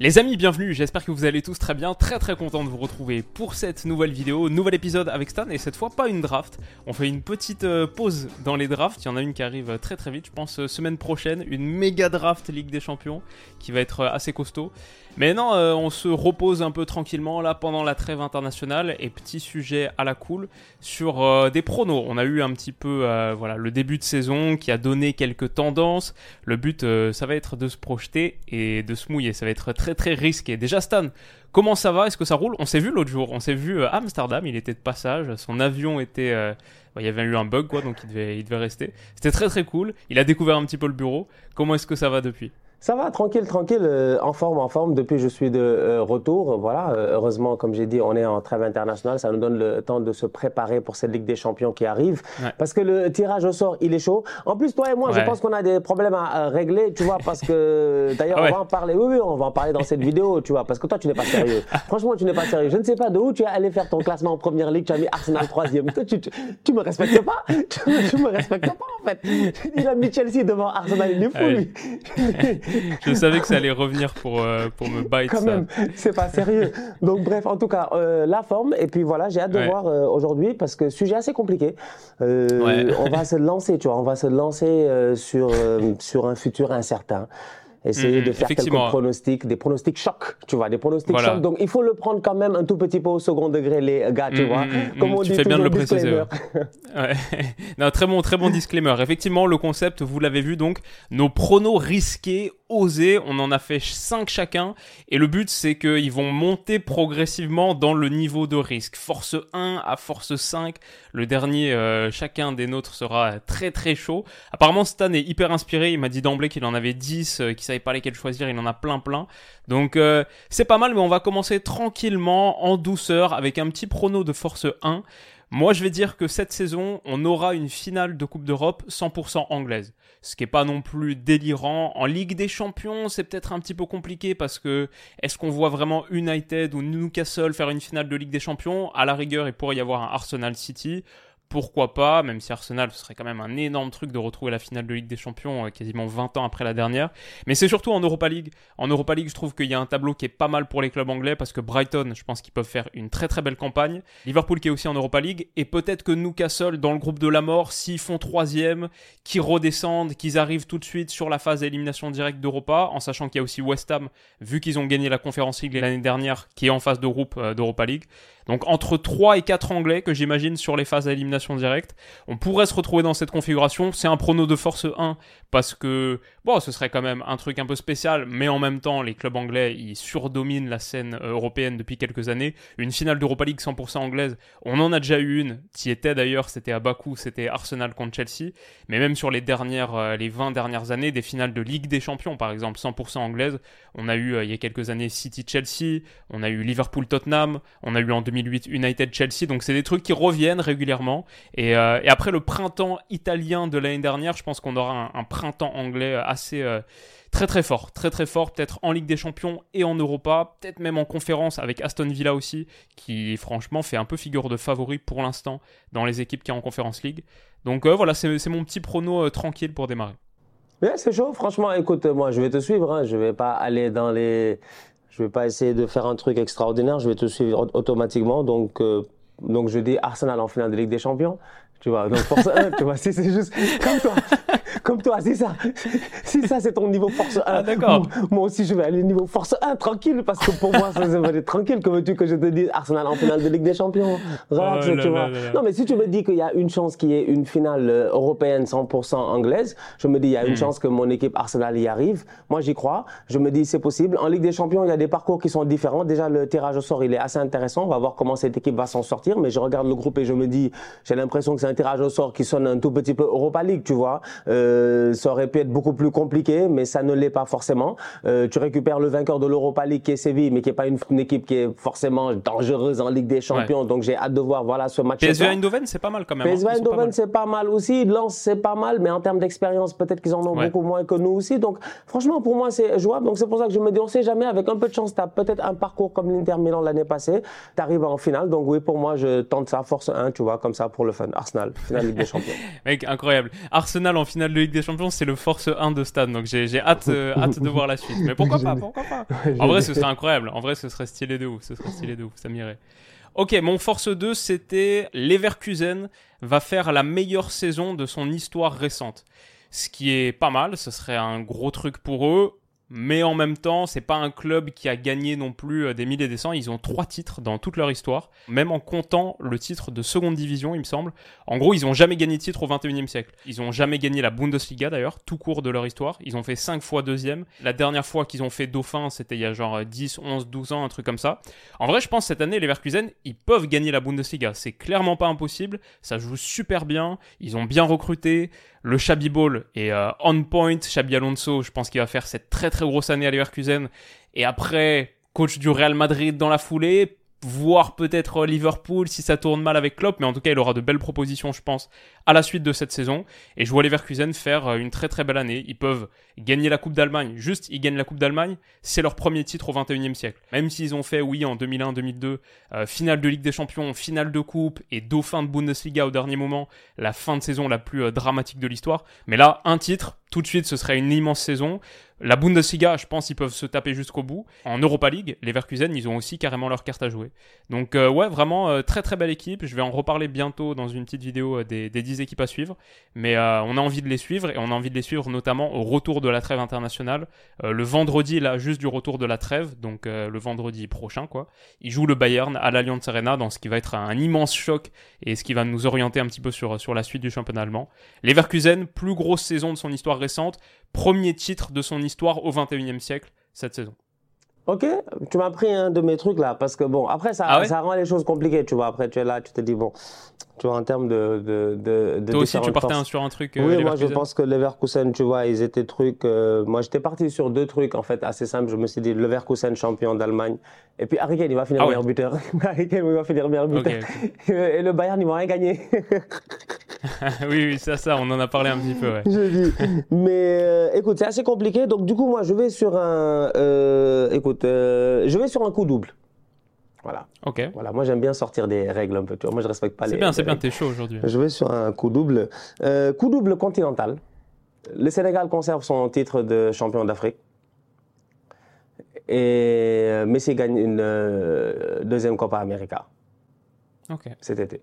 Les amis, bienvenue, j'espère que vous allez tous très bien, très très content de vous retrouver pour cette nouvelle vidéo, nouvel épisode avec Stan, et cette fois pas une draft, on fait une petite euh, pause dans les drafts, il y en a une qui arrive très très vite, je pense euh, semaine prochaine, une méga draft Ligue des Champions, qui va être euh, assez costaud. Mais non, on se repose un peu tranquillement là pendant la trêve internationale, et petit sujet à la cool sur des pronos. On a eu un petit peu voilà, le début de saison qui a donné quelques tendances, le but ça va être de se projeter et de se mouiller, ça va être très très très risqué. Déjà Stan, comment ça va? Est-ce que ça roule? On s'est vu l'autre jour, on s'est vu euh, à Amsterdam, il était de passage, son avion était... Euh, bah, il y avait eu un bug quoi, donc il devait, il devait rester. C'était très très cool, il a découvert un petit peu le bureau. Comment est-ce que ça va depuis? Ça va, tranquille, tranquille, euh, en forme, en forme. Depuis, je suis de euh, retour. Voilà, euh, heureusement, comme j'ai dit, on est en trêve internationale. Ça nous donne le temps de se préparer pour cette Ligue des Champions qui arrive. Parce que le tirage au sort, il est chaud. En plus, toi et moi, je pense qu'on a des problèmes à, régler, tu vois, parce que d'ailleurs, on va en parler. Oui, oui, on va en parler dans cette vidéo, tu vois, parce que toi, tu n'es pas sérieux. Franchement, tu n'es pas sérieux. Je ne sais pas de où tu es allé faire ton classement en première ligue. Tu as mis Arsenal troisième. Toi, tu, tu, me respectes pas. Tu, me respectes pas, en fait. Il a mis Chelsea devant Arsenal. Il est fou, lui. je savais que allait revenir pour, euh, pour me bite. Quand même, c'est pas sérieux. Donc bref, en tout cas, euh, la forme. Et puis voilà, j'ai hâte de voir euh, aujourd'hui parce que sujet assez compliqué. On va se lancer, tu vois, on va se lancer sur, sur un futur incertain essayer mm, de faire quelques pronostics, des pronostics chocs, tu vois, des pronostics chocs. Donc il faut le prendre quand même un tout petit peu au second degré, les gars, tu mm, vois. Mm, Comme on tu dit fais bien de le préciser. Ouais. non, très bon, très bon disclaimer. Effectivement, le concept, vous l'avez vu donc, nos pronos risqués, osés, on en a fait 5 chacun, et le but c'est qu'ils vont monter progressivement dans le niveau de risque. Force 1 à force 5, le dernier, euh, chacun des nôtres sera très très chaud. Apparemment Stan est hyper inspiré, il m'a dit d'emblée qu'il en avait 10, euh, qu'il savait pas lesquels choisir, il en a plein plein. Donc euh, c'est pas mal, mais on va commencer tranquillement, en douceur, avec un petit prono de force 1. Moi, je vais dire que cette saison, on aura une finale de Coupe d'Europe 100% anglaise. Ce qui est pas non plus délirant. En Ligue des Champions, c'est peut-être un petit peu compliqué parce que est-ce qu'on voit vraiment United ou Newcastle faire une finale de Ligue des Champions? À la rigueur, il pourrait y avoir un Arsenal City pourquoi pas, même si Arsenal, ce serait quand même un énorme truc de retrouver la finale de Ligue des Champions euh, quasiment 20 ans après la dernière. Mais c'est surtout en Europa League. En Europa League, je trouve qu'il y a un tableau qui est pas mal pour les clubs anglais parce que Brighton, je pense qu'ils peuvent faire une très très belle campagne. Liverpool qui est aussi en Europa League. Et peut-être que Newcastle, dans le groupe de la mort, s'ils font troisième, qu'ils redescendent, qu'ils arrivent tout de suite sur la phase d'élimination directe d'Europa, en sachant qu'il y a aussi West Ham, vu qu'ils ont gagné la Conference League l'année dernière, qui est en phase de groupe euh, d'Europa League. Donc entre 3 et 4 Anglais que j'imagine sur les phases d'élimination directe. On pourrait se retrouver dans cette configuration. C'est un prono de force 1 parce que bon, ce serait quand même un truc un peu spécial, mais en même temps, les clubs anglais, ils surdominent la scène euh, européenne depuis quelques années. Une finale d'Europa League 100% anglaise, on en a déjà eu une, qui était d'ailleurs, c'était à Bakou, c'était Arsenal contre Chelsea, mais même sur les dernières, euh, les 20 dernières années, des finales de Ligue des Champions, par exemple, 100% anglaise, on a eu, euh, il y a quelques années, City-Chelsea, on a eu Liverpool-Tottenham, on a eu en 2008 United-Chelsea, donc c'est des trucs qui reviennent régulièrement, et, après le printemps italien de l'année dernière, je pense qu'on aura un, printemps anglais assez euh, très très fort, très très fort, peut-être en Ligue des Champions et en Europa, peut-être même en conférence avec Aston Villa aussi, qui franchement fait un peu figure de favori pour l'instant dans les équipes qui sont en Conférence League. Donc euh, voilà, c'est mon petit prono euh, tranquille pour démarrer. c'est chaud, franchement, écoute, moi je vais te suivre, hein. je vais pas aller dans les... Je vais pas essayer de faire un truc extraordinaire, je vais te suivre automatiquement, donc... Donc je dis Arsenal en finale de Ligue des Champions. Tu vois, donc force 1, tu vois, c'est juste comme toi. Comme toi, c'est ça. Si ça, c'est ton niveau force 1. Ah, d'accord. Moi, aussi, je vais aller niveau force 1, tranquille, parce que pour moi, ça, va être tranquille. Comme veux-tu que je te dise? Arsenal en finale de Ligue des Champions Relax, oh tu vois. non, mais si tu me dis qu'il y a une chance qu'il y ait une finale euh, européenne 100% anglaise, je me dis, il y a une hmm. chance que mon équipe Arsenal y arrive. Moi, j'y crois. Je me dis, c'est possible. En Ligue des Champions, il y a des parcours qui sont différents. Déjà, le tirage au sort, il est assez intéressant. On va voir comment cette équipe va s'en sortir. Mais je regarde le groupe et je me dis, j'ai l'impression que c'est un tirage au sort qui sonne un tout petit peu Europa League, tu vois. Euh, ça aurait pu être beaucoup plus compliqué, mais ça ne l'est pas forcément. Euh, tu récupères le vainqueur de l'Europa League qui est Séville, mais qui n'est pas une, équipe qui est forcément dangereuse en Ligue des Champions. Donc j'ai hâte de voir voilà ce match. PSV Eindhoven, c'est pas mal quand même. PSV hein. Eindhoven, c'est pas mal aussi. Lens, c'est pas mal, mais en termes d'expérience, peut-être qu'ils en ont beaucoup moins que nous aussi. Donc franchement, pour moi, c'est jouable. Donc c'est pour ça que je me dis, on sait jamais, avec un peu de chance, tu as peut-être un parcours comme l'Inter Milan l'année passée. Tu arrives en finale. Donc oui, pour moi, je tente ça force 1, tu vois, comme ça pour le fun. Arsenal, finale Ligue des Champions. Mec, incroyable. Arsenal en finale de Ligue des Champions, c'est le Force 1 de Stade. Donc j'ai hâte, euh, hâte de voir la suite. Mais pourquoi pas Pourquoi pas En vrai, ce serait incroyable. En vrai, ce serait stylé de ouf. Ce serait stylé de ouf. Ça m'irait. Ok, mon Force 2, c'était Leverkusen va faire la meilleure saison de son histoire récente. Ce qui est pas mal, ce serait un gros truc pour eux mais en même temps, c'est pas un club qui a gagné non plus euh, des milliers des cents. Ils ont trois titres dans toute leur histoire, même en comptant le titre de seconde division, il me semble. En gros, ils ont jamais gagné de titre au 21e siècle. Ils ont jamais gagné la Bundesliga d'ailleurs, tout court de leur histoire. Ils ont fait cinq fois deuxième. La dernière fois qu'ils ont fait dauphin, c'était il y a genre 10, 11, 12 ans, un truc comme ça. En vrai, je pense cette année, les Verkusen, ils peuvent gagner la Bundesliga. C'est clairement pas impossible. Ça joue super bien. Ils ont bien recruté. Le Chabi Ball est euh, on point. Chabi Alonso, je pense qu'il va faire cette très très grosse année à Leverkusen. Et après, coach du Real Madrid dans la foulée, voire peut-être Liverpool si ça tourne mal avec Klopp, mais en tout cas il aura de belles propositions je pense à la suite de cette saison et je vois Leverkusen faire euh, une très très belle année, ils peuvent gagner la Coupe d'Allemagne, juste ils gagnent la Coupe d'Allemagne, c'est leur premier titre au 21e siècle. Même s'ils ont fait oui en 2001-2002 euh, finale de Ligue des Champions, finale de Coupe et dauphin de Bundesliga au dernier moment, la fin de saison la plus euh, dramatique de l'histoire, mais là un titre, tout de suite ce serait une immense saison la Bundesliga, je pense, ils peuvent se taper jusqu'au bout. En Europa League, les Verkusen, ils ont aussi carrément leur carte à jouer. Donc euh, ouais, vraiment euh, très très belle équipe. Je vais en reparler bientôt dans une petite vidéo euh, des, des 10 équipes à suivre. Mais on a envie de les suivre et on a envie de les suivre notamment au retour de la trêve internationale. le vendredi, là, juste du retour de la trêve, donc le vendredi prochain, quoi. Ils jouent le Bayern à l'Allianz Arena dans ce qui va être un, immense choc et ce qui va nous orienter un petit peu sur, sur la suite du championnat allemand. Les Verkusen, plus grosse saison de son histoire récente, premier titre de son histoire au 21e siècle cette saison. Ok, tu m'as pris un de mes trucs là, parce que bon, après ça, ah ça rend les choses compliquées, tu vois. Après, tu es là, tu te dis, bon, tu vois, en termes de. de, de, Toi aussi, tu partais sur un truc. Euh, oui, moi, je pense que Leverkusen, tu vois, ils étaient trucs. Euh, moi, j'étais parti sur deux trucs, en fait, assez simples. Je me suis dit, Leverkusen, champion d'Allemagne. Et puis, Harry Kane, il va finir ah meilleur buteur. Harry Kane, il va finir meilleur buteur. Et le Bayern, ils vont rien gagner. oui, oui, c'est ça, on en a parlé un petit peu, ouais. Je dis. Mais euh, écoute, c'est assez compliqué. Donc, du coup, moi, je vais sur un. écoute, je vais sur un coup double. Voilà. Ok. Voilà. Moi, j'aime bien sortir des règles un peu. Tu vois, moi, je respecte pas les. C'est bien, c'est bien. T'es chaud aujourd'hui. Je vais sur un coup double. Euh, coup double continental. Le Sénégal conserve son titre de champion d'Afrique. Et euh, Messi gagne une euh, deuxième Copa América. Ok. Cet été.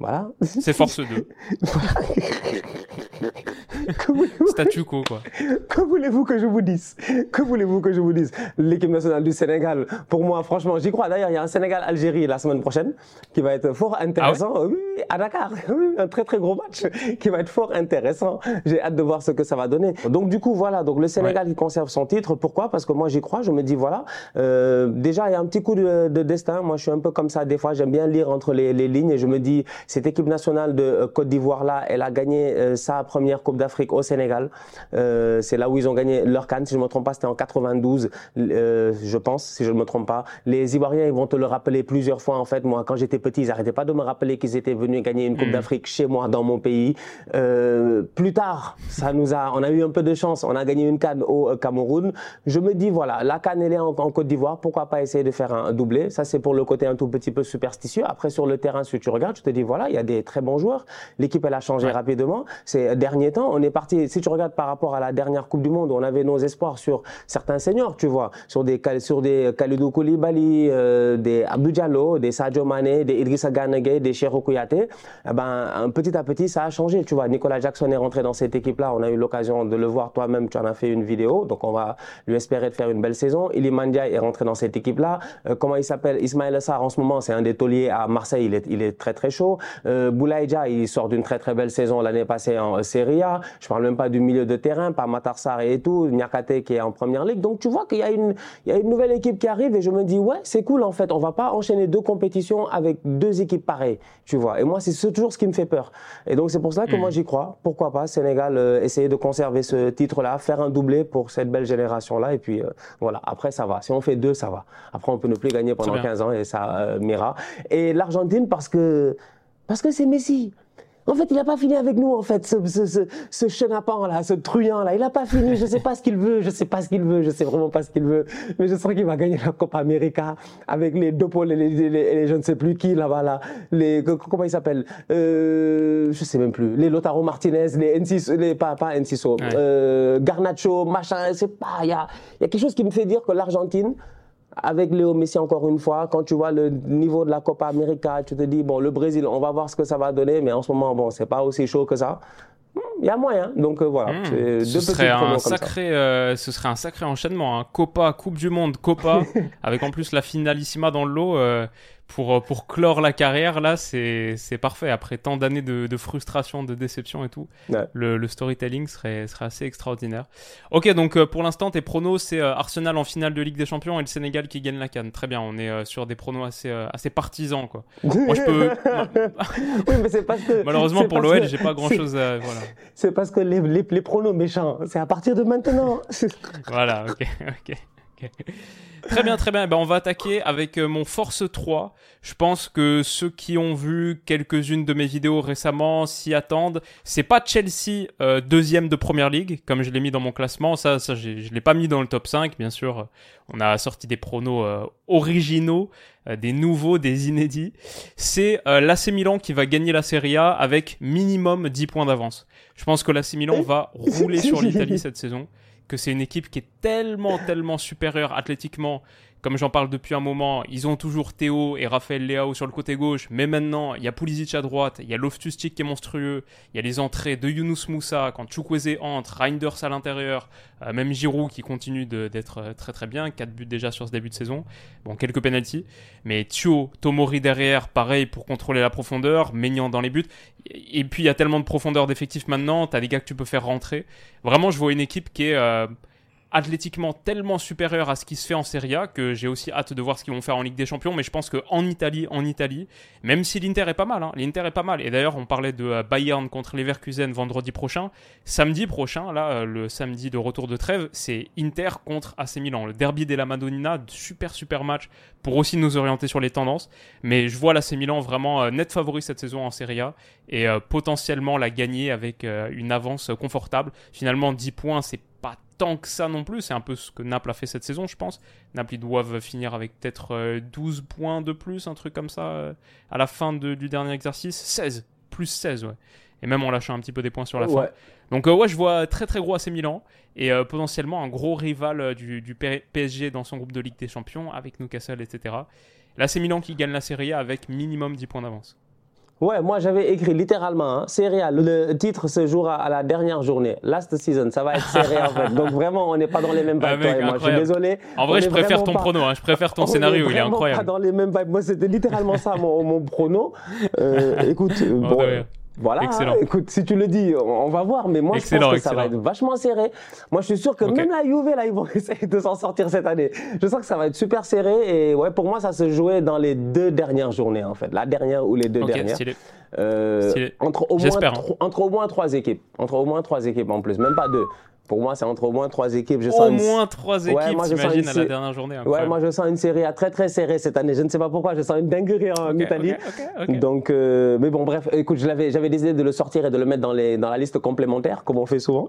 Voilà. C'est force 2. Statu quo, quoi. Que voulez-vous que je vous dise? Que voulez-vous que je vous dise? L'équipe nationale du Sénégal, pour moi, franchement, j'y crois. D'ailleurs, il y a un Sénégal-Algérie la semaine prochaine qui va être fort intéressant. Ah oui, à Dakar. un très, très gros match qui va être fort intéressant. J'ai hâte de voir ce que ça va donner. Donc, du coup, voilà. Donc, le Sénégal qui conserve son titre. Pourquoi? Parce que moi, j'y crois. Je me dis, voilà. Euh, déjà, il y a un petit coup de, destin. Moi, je suis un peu comme ça. Des fois, j'aime bien lire entre les, lignes et je me dis, cette équipe nationale de euh, Côte d'Ivoire-là, elle a gagné euh, sa première Coupe d'Afrique au Sénégal. Euh, c'est là où ils ont gagné leur canne, si je ne me trompe pas, c'était en 92, euh, je pense, si je ne me trompe pas. Les Ivoiriens, ils vont te le rappeler plusieurs fois. En fait, moi, quand j'étais petit, ils n'arrêtaient pas de me rappeler qu'ils étaient venus gagner une Coupe mm. d'Afrique chez moi, dans mon pays. Euh, plus tard, ça nous a, on a eu un peu de chance. On a gagné une canne au Cameroun. Je me dis, voilà, la canne, elle est en, Côte d'Ivoire. Pourquoi pas essayer de faire un, doublé? Ça, c'est pour le côté un tout petit peu superstitieux. Après, sur le terrain, si tu regardes, tu te dis, voilà, il y a des très bons joueurs. L'équipe, elle a changé rapidement. Ces derniers temps, on est parti, si tu regardes par rapport à la dernière Coupe du Monde, on avait nos espoirs sur certains seniors, tu vois, sur des, sur des Khalidou Koulibaly, euh, des Abdou Diallo, des Sadio Mané, des Idrissa Ganegay, des Cheikhou Kouyaté. Eh ben, petit à petit, ça a changé, tu vois. Nicolas Jackson est rentré dans cette équipe-là, on a eu l'occasion de le voir toi-même, tu en as fait une vidéo, donc on va lui espérer de faire une belle saison. Iliman Ndiaye est rentré dans cette équipe-là. Euh, comment il s'appelle? Ismaël Sarr, en ce moment, c'est un des tauliers à Marseille, il est, il est très très chaud. Euh, Boulaïdja, il sort d'une très très belle saison l'année passée en Serie A. Je parle même pas du milieu de terrain, pas Matarsar et tout, Nyakate qui est en première ligue. Donc tu vois qu'il y a une, il y a une nouvelle équipe qui arrive et je me dis ouais, c'est cool en fait. On va pas enchaîner deux compétitions avec deux équipes pareilles, tu vois. Et moi c'est toujours ce qui me fait peur. Et donc c'est pour ça que moi hmm. j'y crois. Pourquoi pas Sénégal euh, essayer de conserver ce titre-là, faire un doublé pour cette belle génération-là et puis euh, voilà. Après ça va. Si on fait deux, ça va. Après on peut ne plus gagner pendant 15 ans et ça euh, m'ira. Et l'Argentine parce que parce que c'est Messi. En fait, il n'a pas fini avec nous, en fait, ce, ce, ce, ce chenapan là, ce truand là. Il n'a pas fini. Je ne sais pas ce qu'il veut. Je ne sais pas ce qu'il veut. Je sais vraiment pas ce qu'il veut. Mais je sens qu'il va gagner la Copa América avec les deux pôles et les, les, je ne sais plus qui là-bas là. Les comment ils s'appellent euh, Je sais même plus. Les Lotaro Martinez, les Enciso, les pas pas Enciso, euh, Garnacho, machin. Il y a, y a quelque chose qui me fait dire que l'Argentine avec Léo Messi encore une fois, quand tu vois le niveau de la Copa América, tu te dis bon le Brésil, on va voir ce que ça va donner, mais en ce moment bon c'est pas aussi chaud que ça. Il y a moyen, donc euh, voilà. Hmm. ce, serait un sacré, euh, ce serait un sacré enchaînement. Hein. Copa, Coupe du Monde, Copa, avec en plus la finalissima dans le lot. Euh, pour, euh, pour clore la carrière, là, c'est parfait. Après tant d'années de, de, frustration, de déception et tout, le, le, storytelling serait, serait assez extraordinaire. Ok, donc euh, pour l'instant, tes pronos, c'est euh, Arsenal en finale de Ligue des Champions et le Sénégal qui gagne la canne. Très bien, on est sur des pronos assez, assez partisans, quoi. Moi, je peux. oui, mais c'est parce que. Malheureusement pour l'OL, j'ai pas grand chose à. Voilà. C'est parce que les, les, les pronos méchants, c'est à partir de maintenant. voilà, ok, ok. Très bien, très bien. Ben, on va attaquer avec euh, mon Force 3. Je pense que ceux qui ont vu quelques-unes de mes vidéos récemment s'y attendent. C'est pas Chelsea euh, deuxième de Première Ligue, comme je l'ai mis dans mon classement. Ça, ça je l'ai pas mis dans le top 5, bien sûr. On a sorti des pronos euh, originaux, des nouveaux, des inédits. C'est l'AC Milan qui va gagner la Serie A avec minimum 10 points d'avance. Je pense que l'AC Milan va rouler sur l'Italie cette saison que c'est une équipe qui est tellement, tellement supérieure athlétiquement comme j'en parle depuis un moment, ils ont toujours Théo et Raphaël Leao sur le côté gauche, mais maintenant, il y a Pulisic à droite, il y a loftus qui est monstrueux, il y a les entrées de Yunus Moussa quand Chukwueze entre, Reinders à l'intérieur, euh, même Giroud qui continue d'être euh, très très bien, 4 buts déjà sur ce début de saison, bon, quelques penalties, mais Thio, Tomori derrière, pareil pour contrôler la profondeur, Maignan dans les buts, et puis il y a tellement de profondeur d'effectifs maintenant, t'as des gars que tu peux faire rentrer. Vraiment, je vois une équipe qui est... Euh, athlétiquement tellement supérieur à ce qui se fait en Serie A que j'ai aussi hâte de voir ce qu'ils vont faire en Ligue des Champions. Mais je pense qu'en Italie, en Italie, même si l'Inter est pas mal, hein, l'Inter est pas mal. Et d'ailleurs, on parlait de euh, Bayern contre Leverkusen vendredi prochain. Samedi prochain, là, euh, le samedi de retour de trêve, c'est Inter contre AC Milan. Le derby della Madonnina, super super match pour aussi nous orienter sur les tendances. Mais je vois l'AC Milan vraiment euh, net favori cette saison en Serie A et potentiellement la gagner avec une avance confortable. Finalement, 10 points, c'est tant que ça non plus. C'est un peu ce que Naples a fait cette saison, je pense. Naples, ils doivent finir avec peut-être 12 euh, points de plus, un truc comme ça, euh, à la fin du dernier exercice. 16, plus 16, ouais. Et même en lâchant un petit peu des points sur la fin. Donc, euh, ouais, je vois très très gros AC Milan et potentiellement un gros rival du, du, PSG dans son groupe de Ligue des Champions avec Newcastle, etc. L'AC Milan qui gagne la Serie A avec minimum 10 points d'avance. Ouais, moi j'avais écrit littéralement, hein, le titre se jouera à la dernière journée, last season, ça va être serré en fait. Donc vraiment, on n'est pas dans les mêmes vibes, ah, toi et moi. Je suis désolé. En vrai, je préfère ton prono, hein, je préfère ton scénario, il est incroyable. Pas dans les mêmes vibes. Moi, c'était littéralement ça mon, mon prono. Euh, écoute, oh, bon, voilà, Excellent. écoute, si tu le dis, on, va voir, mais moi je pense que ça va être vachement serré. Moi je suis sûr que même la Juve, là, ils vont essayer de s'en sortir cette année. Je sens que ça va être super serré et ouais, pour moi ça se jouait dans les deux dernières journées en fait, la dernière ou les deux dernières. Euh, entre, au moins, hein. entre au moins trois équipes, entre au moins trois équipes en plus, même pas deux. Pour moi, c'est entre au moins trois équipes. Je au moins trois équipes, ouais, j'imagine, à la dernière journée. Ouais, moi, je sens une série à très, très serrée cette année. Je ne sais pas pourquoi, je sens une dinguerie en Italie. Donc, euh, mais bon, bref, écoute, j'avais décidé de le sortir et de le mettre dans, les, dans la liste complémentaire, comme on fait souvent.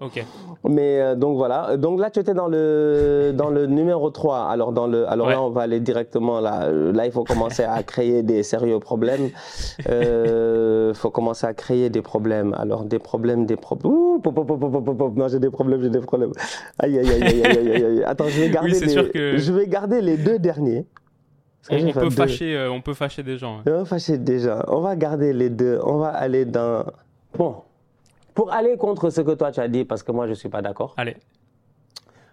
Mais euh, donc, voilà. Donc là, tu étais dans le, dans le numéro 3. Alors, dans le, alors là, on va aller directement là. Là, il faut commencer à créer des sérieux problèmes. Il euh, faut commencer à créer des problèmes. Alors, des problèmes, des problèmes. Ouh, pop, pop, pop, non, j'ai des problèmes, des problèmes. Aïe, aïe, aïe, aïe, aïe, aïe, Attends, je vais garder, les... je vais garder les deux derniers. On, peut fâcher, euh, on peut fâcher des gens. On peut fâcher des gens. On va garder les deux. On va aller dans. Bon. Pour aller contre ce que toi tu as dit, parce que moi je ne suis pas d'accord. Allez.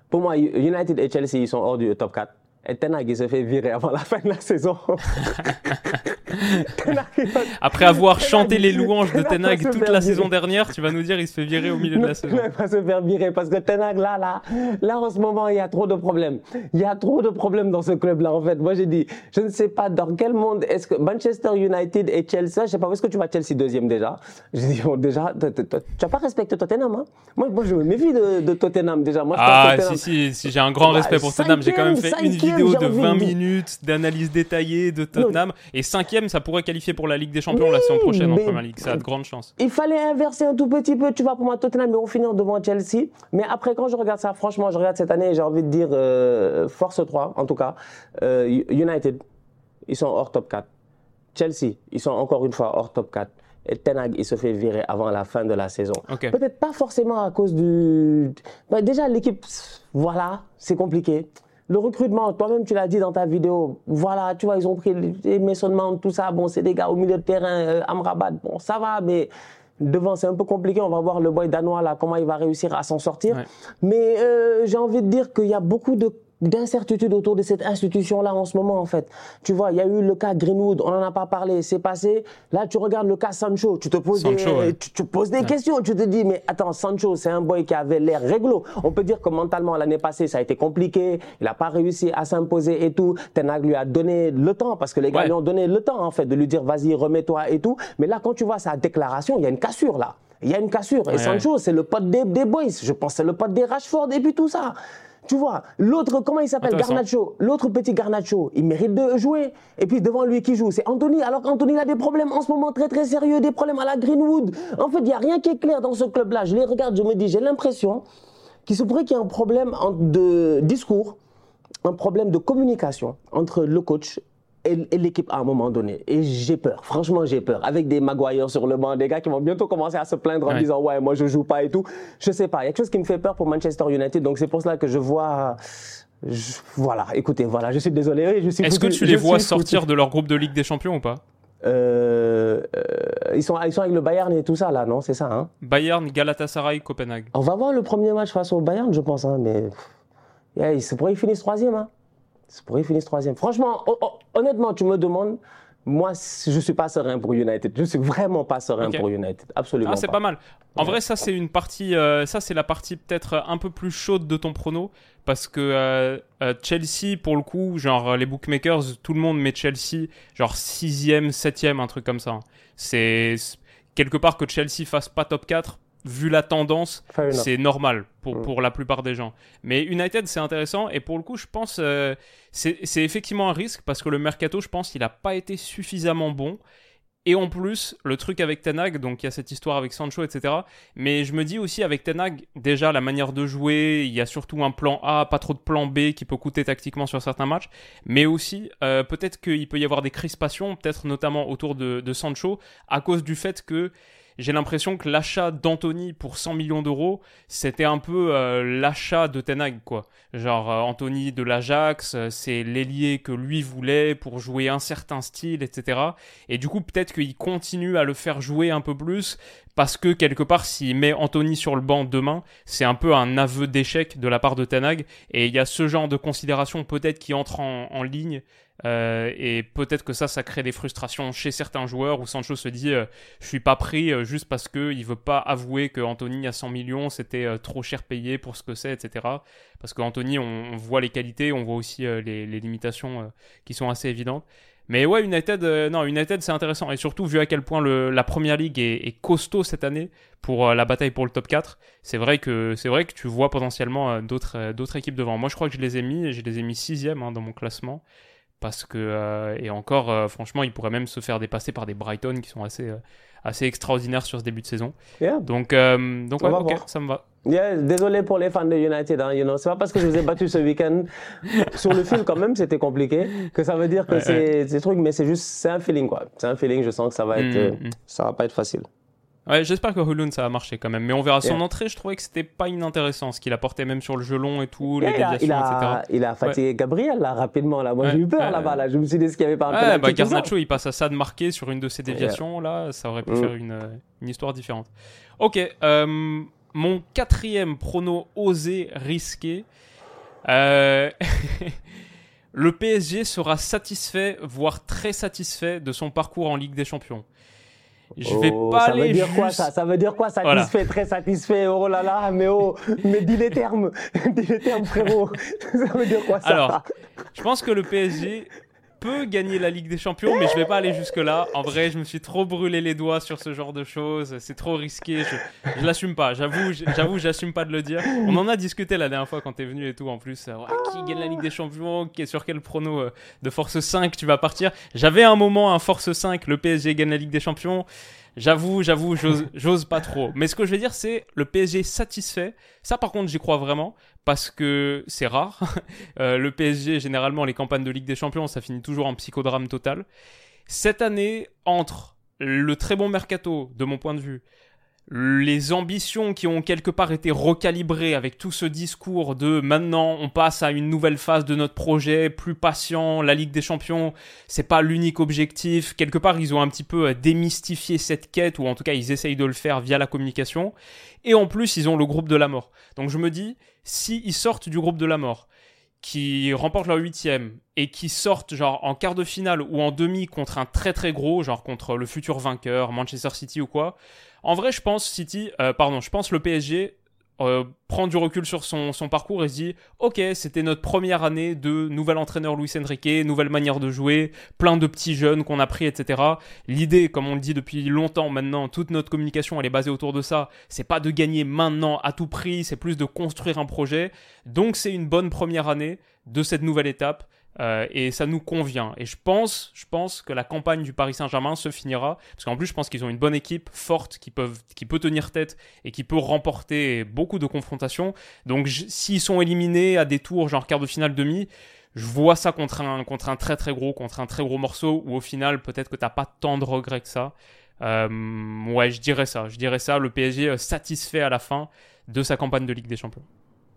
Pour moi, United et Chelsea, ils sont hors du top 4. Et Tenag, il se fait virer avant la fin de la saison. Après avoir chanté les louanges de Tenag toute la saison dernière, tu vas nous dire il se fait virer au milieu de la saison. Il va se faire virer parce que Tenag, là, là, là, en ce moment, il y a trop de problèmes. Il y a trop de problèmes dans ce club-là, en fait. Moi, j'ai dit, je ne sais pas dans quel monde est-ce que Manchester United et Chelsea, je sais pas où est-ce que tu vas Chelsea deuxième déjà. J'ai dit, bon, déjà, tu n'as pas respecté Tottenham, hein? Moi, moi, je me méfie de, Tottenham déjà. Ah, si, si, si j'ai un grand respect pour Tottenham. J'ai quand même fait une vidéo de 20 minutes d'analyse détaillée de Tottenham. Et cinquième, ça pourrait qualifier pour la Ligue des Champions la saison prochaine en Première Ligue. Ça a de grandes chances. Il fallait inverser un tout petit peu, tu vois, pour moi, Tottenham, mais on finit devant Chelsea. Mais après, quand je regarde ça, franchement, je regarde cette année, j'ai envie de dire euh, force 3, en tout cas. Euh, United, ils sont hors top 4. Chelsea, ils sont encore une fois hors top 4. Et Tenag, il se fait virer avant la fin de la saison. Peut-être pas forcément à cause du. Bah, déjà, l'équipe, voilà, c'est compliqué. Le recrutement, toi-même, tu l'as dit dans ta vidéo. Voilà, tu vois, ils ont pris les Mason tout ça. Bon, c'est des gars au milieu de terrain, euh, Amrabat. Bon, ça va, mais devant, c'est un peu compliqué. On va voir le boy danois, là, comment il va réussir à s'en sortir. Mais euh, j'ai envie de dire qu'il y a beaucoup de d'incertitude autour de cette institution-là en ce moment, en fait. Tu vois, il y a eu le cas Greenwood, on n'en a pas parlé, c'est passé. Là, tu regardes le cas Sancho, tu te poses des, tu, poses des questions, tu te dis, mais attends, Sancho, c'est un boy qui avait l'air réglo. On peut dire que mentalement, l'année passée, ça a été compliqué, il n'a pas réussi à s'imposer et tout. Tenag lui a donné le temps, parce que les gars lui ont donné le temps, en fait, de lui dire, vas-y, remets-toi et tout. Mais là, quand tu vois sa déclaration, il y a une cassure, là. Il y a une cassure. Et Sancho, c'est le pote des, des boys. Je pense c'est le pote des Rashford et puis tout ça. Tu vois, l'autre, comment il s'appelle? Garnacho. L'autre petit Garnacho, il mérite de jouer. Et puis devant lui qui joue, c'est Anthony. Alors qu'Anthony a des problèmes en ce moment très très sérieux, des problèmes à la Greenwood. En fait, il n'y a rien qui est clair dans ce club-là. Je les regarde, je me dis, j'ai l'impression qu'il se pourrait qu'il y ait un problème de discours, un problème de communication entre le coach et, l'équipe à un moment donné. Et j'ai peur, franchement j'ai peur. Avec des Maguire sur le banc, des gars qui vont bientôt commencer à se plaindre en disant ouais moi je joue pas et tout. Je sais pas, il y a quelque chose qui me fait peur pour Manchester United. Donc c'est pour cela que je vois... voilà, écoutez, voilà, je suis désolé. Est-ce que tu les vois sortir de leur groupe de Ligue des Champions ou pas? Euh, euh, ils, sont, ils sont avec le Bayern et tout ça là, non? C'est ça, hein? Bayern, Galatasaray, Copenhague. On va voir le premier match face au Bayern, je pense, hein, mais yeah, c'est pour qu'ils finissent troisième. Hein. C'est pour y finir troisième. Franchement, honnêtement, tu me demandes, moi, je ne suis pas serein pour United. Je ne suis vraiment pas serein pour United. Absolument. Ah, c'est pas. mal. En vrai, ça, c'est une partie. Euh, ça, c'est la partie peut-être un peu plus chaude de ton prono. Parce que euh, euh, Chelsea, pour le coup, genre les bookmakers, tout le monde met Chelsea, genre 6ème, 7ème, un truc comme ça. C'est quelque part que Chelsea fasse pas top 4 vu la tendance, c'est normal pour, mm. pour la plupart des gens. Mais United, c'est intéressant. Et pour le coup, je pense euh, c'est effectivement un risque parce que le mercato, je pense, il n'a pas été suffisamment bon. Et en plus, le truc avec Tenag, donc il y a cette histoire avec Sancho, etc. Mais je me dis aussi avec Tenag, déjà la manière de jouer, il y a surtout un plan A, pas trop de plan B qui peut coûter tactiquement sur certains matchs. Mais aussi, euh, peut-être qu'il peut y avoir des crispations, peut-être notamment autour de, de Sancho, à cause du fait que j'ai l'impression que l'achat d'Anthony pour 100 millions d'euros, c'était un peu euh, l'achat de Tenag, quoi. Genre, euh, Anthony de l'Ajax, euh, c'est l'ailier que lui voulait pour jouer un certain style, etc. Et du coup, peut-être qu'il continue à le faire jouer un peu plus, parce que quelque part, s'il met Anthony sur le banc demain, c'est un peu un aveu d'échec de la part de Tenag. Et il y a ce genre de considération peut-être qui entre en, en ligne euh, et peut-être que ça, ça crée des frustrations chez certains joueurs où Sancho se dit euh, je suis pas pris euh, juste parce que il veut pas avouer que Anthony à 100 millions c'était trop cher payé pour ce que c'est, etc. Parce qu'Anthony, on, on, voit les qualités, on voit aussi les, limitations qui sont assez évidentes. Mais ouais, United, non, United c'est intéressant et surtout vu à quel point la première ligue est, costaud cette année pour la bataille pour le top 4. C'est vrai que vrai que tu vois potentiellement d'autres d'autres équipes devant. Moi, je crois que je les ai mis, je les ai mis sixième hein, dans mon classement parce que euh, et encore euh, franchement il pourrait même se faire dépasser par des Brighton qui sont assez euh, assez extraordinaires sur ce début de saison. Donc donc ouais, ok ça me va. Désolé pour les fans de United hein, you know. c'est pas parce que je vous ai battu ce week-end. Sur le fil quand même c'était compliqué. Que ça veut dire que c'est des trucs mais c'est juste c'est un feeling quoi. C'est un feeling je sens que ça va être mm, mm. ça va pas être facile Ouais, j'espère que Hulun ça va marcher quand même. Mais on verra. Son entrée, je trouvais que c'était pas inintéressant. Ce qu'il apportait même sur le gelon et tout, les déviations, il a, etc. Il a fatigué Gabriel là, rapidement. Là. Moi j'ai eu peur là-bas. Là. Je me suis dit ce qu'il y avait un ouais, bah, Garnacho, il passe à ça de marquer sur une de ses déviations. Là, ça aurait pu mm. faire une, une, histoire différente. Ok. Euh, mon quatrième prono osé, risqué. Euh... le PSG sera satisfait, voire très satisfait de son parcours en Ligue des Champions. Je vais oh, pas ça veut dire quoi ça Ça veut dire quoi Satisfait, très satisfait. Oh là là, mais oh, mais dis les termes, dis les termes frérot. ça veut dire quoi ça Alors, je pense que le PSG peut gagner la Ligue des Champions, mais je vais pas aller jusque-là. En vrai, je me suis trop brûlé les doigts sur ce genre de choses. C'est trop risqué. Je, je l'assume pas. J'avoue, j'avoue, j'assume pas de le dire. On en a discuté la dernière fois quand t'es venu et tout. En plus, qui gagne la Ligue des Champions? Sur quel prono euh, de Force 5 tu vas partir J'avais un moment un Force 5. Le PSG gagne la Ligue des Champions. J'avoue, j'avoue, j'ose pas trop. Mais ce que je vais dire, c'est le PSG satisfait. Ça, par contre, j'y crois vraiment parce que c'est rare. Euh, le PSG, généralement, les campagnes de Ligue des Champions, ça finit toujours en psychodrame total. Cette année, entre le très bon mercato, de mon point de vue, les ambitions qui ont quelque part été recalibrées avec tout ce discours de maintenant on passe à une nouvelle phase de notre projet, plus patient, la Ligue des Champions, c'est pas l'unique objectif. Quelque part, ils ont un petit peu démystifié cette quête, ou en tout cas, ils essayent de le faire via la communication. Et en plus, ils ont le groupe de la mort. Donc je me dis, si ils sortent du groupe de la mort, qui remportent leur huitième et qui sortent genre en quart de finale ou en demi contre un très très gros, genre contre le futur vainqueur, Manchester City ou quoi, en vrai, je pense City, euh, pardon, je pense le PSG euh, prend du recul sur son, parcours et se dit ok c'était notre première année de nouvel entraîneur Luis Enrique nouvelle manière de jouer plein de petits jeunes qu'on a pris etc l'idée comme on le dit depuis longtemps maintenant toute notre communication elle est basée autour de ça. C'est pas de gagner maintenant à tout prix c'est plus de construire un projet. Donc c'est une bonne première année de cette nouvelle étape euh, et ça nous convient. Et je pense, je pense que la campagne du Paris Saint-Germain se finira, parce qu'en plus je pense qu'ils ont une bonne équipe forte qui, peut tenir tête et qui peut remporter beaucoup de confrontations. Donc s'ils sont éliminés à des tours genre quart de finale demi, je vois ça contre un, contre un très très gros, contre un très gros morceau, où au final peut-être que t'as pas tant de regrets que ça. Euh, ouais, je dirais ça, je dirais ça. Le PSG satisfait à la fin de sa campagne de Ligue des Champions.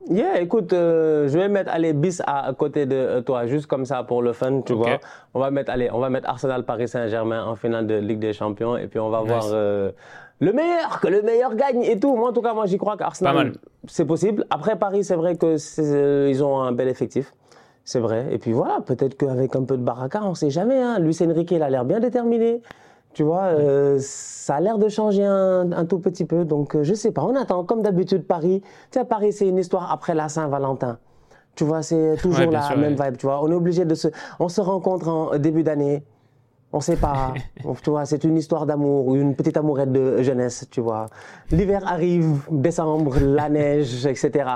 Yeah, écoute, euh, je vais mettre allez bis à côté de euh, toi, juste comme ça pour le fun, tu vois. On va mettre allez, on va mettre Arsenal Paris Saint-Germain en finale de Ligue des Champions et puis on va voir euh, le meilleur, que le meilleur gagne et tout. Moi en tout cas, moi j'y crois qu'Arsenal c'est possible. Après Paris, c'est vrai que ils ont un bel effectif. C'est vrai. Et puis voilà, peut-être qu'avec un peu de baraka, on sait jamais. Hein. Luis Enrique, il a l'air bien déterminé. Tu vois, euh, ça a l'air de changer un, tout petit peu. Donc, euh, je sais pas. On attend, comme d'habitude, Paris. Tu sais, Paris, c'est une histoire après la Saint-Valentin. Tu vois, c'est toujours la même vibe. Tu vois, on est obligé de se. On se rencontre en début d'année. On sait pas. tu vois, c'est une histoire d'amour, une petite amourette de jeunesse, tu vois. L'hiver arrive, décembre, la neige, etc.